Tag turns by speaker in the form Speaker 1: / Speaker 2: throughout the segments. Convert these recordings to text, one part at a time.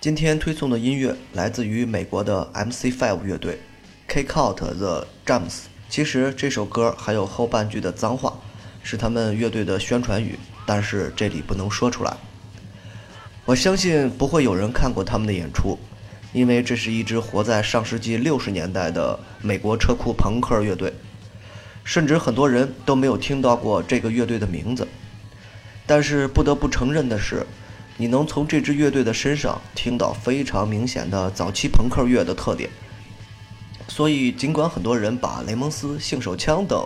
Speaker 1: 今天推送的音乐来自于美国的 MC5 乐队，Kick Out the Jumps。其实这首歌还有后半句的脏话，是他们乐队的宣传语，但是这里不能说出来。我相信不会有人看过他们的演出，因为这是一支活在上世纪六十年代的美国车库朋克乐队，甚至很多人都没有听到过这个乐队的名字。但是不得不承认的是。你能从这支乐队的身上听到非常明显的早期朋克乐的特点，所以尽管很多人把雷蒙斯、性手枪等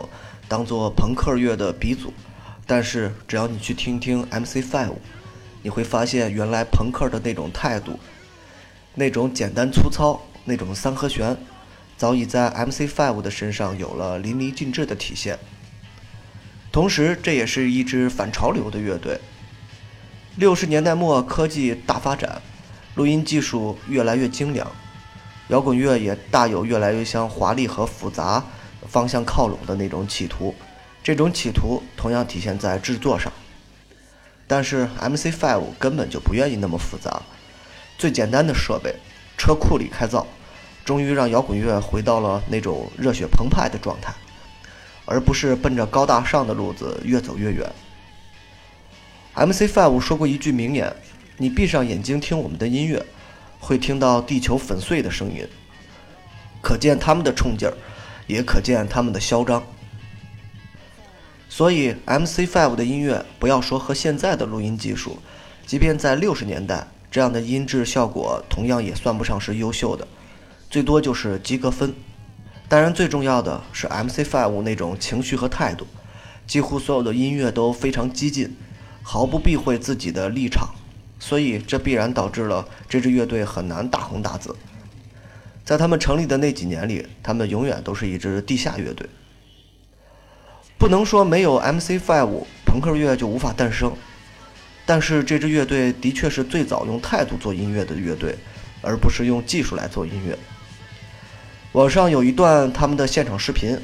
Speaker 1: 当做朋克乐的鼻祖，但是只要你去听听 MC Five，你会发现原来朋克的那种态度，那种简单粗糙，那种三和弦，早已在 MC Five 的身上有了淋漓尽致的体现。同时，这也是一支反潮流的乐队。六十年代末，科技大发展，录音技术越来越精良，摇滚乐也大有越来越向华丽和复杂方向靠拢的那种企图。这种企图同样体现在制作上。但是 MC5 根本就不愿意那么复杂，最简单的设备，车库里开造，终于让摇滚乐回到了那种热血澎湃的状态，而不是奔着高大上的路子越走越远。MC Five 说过一句名言：“你闭上眼睛听我们的音乐，会听到地球粉碎的声音。”可见他们的冲劲儿，也可见他们的嚣张。所以，MC Five 的音乐，不要说和现在的录音技术，即便在六十年代，这样的音质效果同样也算不上是优秀的，最多就是及格分。当然，最重要的是 MC Five 那种情绪和态度，几乎所有的音乐都非常激进。毫不避讳自己的立场，所以这必然导致了这支乐队很难大红大紫。在他们成立的那几年里，他们永远都是一支地下乐队。不能说没有 MC Five 朋克乐就无法诞生。但是这支乐队的确是最早用态度做音乐的乐队，而不是用技术来做音乐。网上有一段他们的现场视频，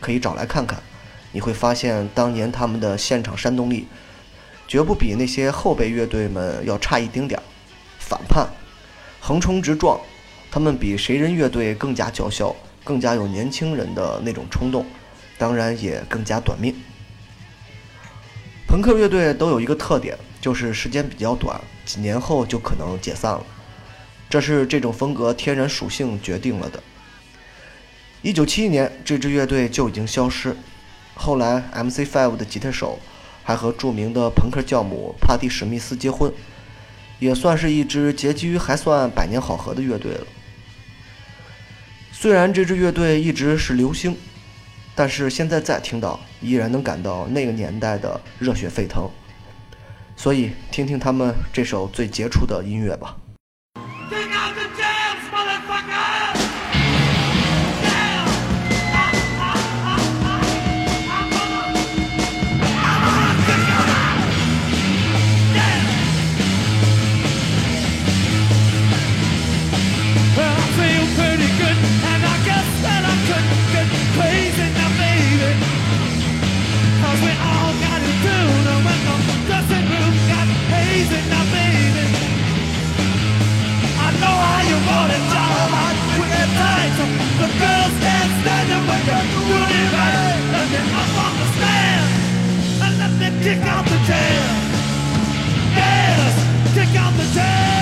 Speaker 1: 可以找来看看，你会发现当年他们的现场煽动力。绝不比那些后辈乐队们要差一丁点儿，反叛，横冲直撞，他们比谁人乐队更加叫嚣，更加有年轻人的那种冲动，当然也更加短命。朋克乐队都有一个特点，就是时间比较短，几年后就可能解散了，这是这种风格天然属性决定了的。一九七一年，这支乐队就已经消失，后来 M.C. Five 的吉他手。还和著名的朋克教母帕蒂·史密斯结婚，也算是一支结局还算百年好合的乐队了。虽然这支乐队一直是流星，但是现在再听到，依然能感到那个年代的热血沸腾。所以，听听他们这首最杰出的音乐吧。
Speaker 2: Take out the dead.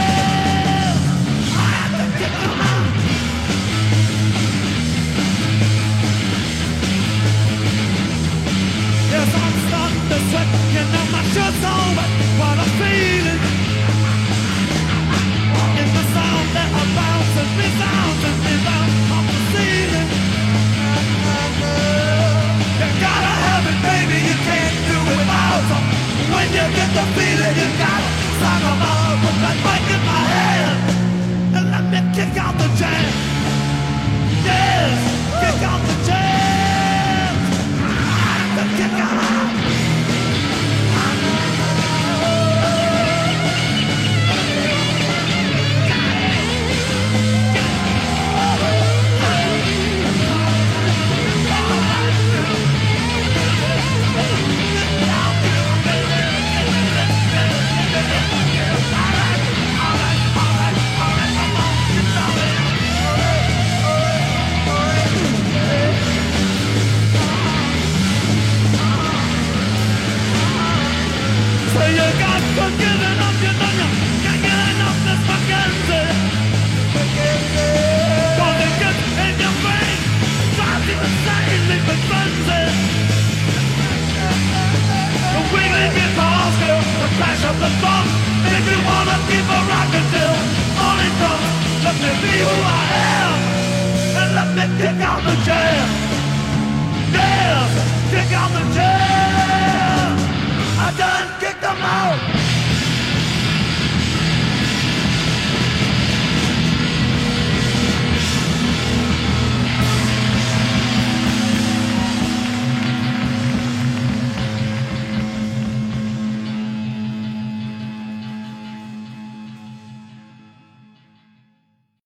Speaker 2: wanna keep a. Let me be who I am, and let me kick out the jam. Damn, kick out the jam.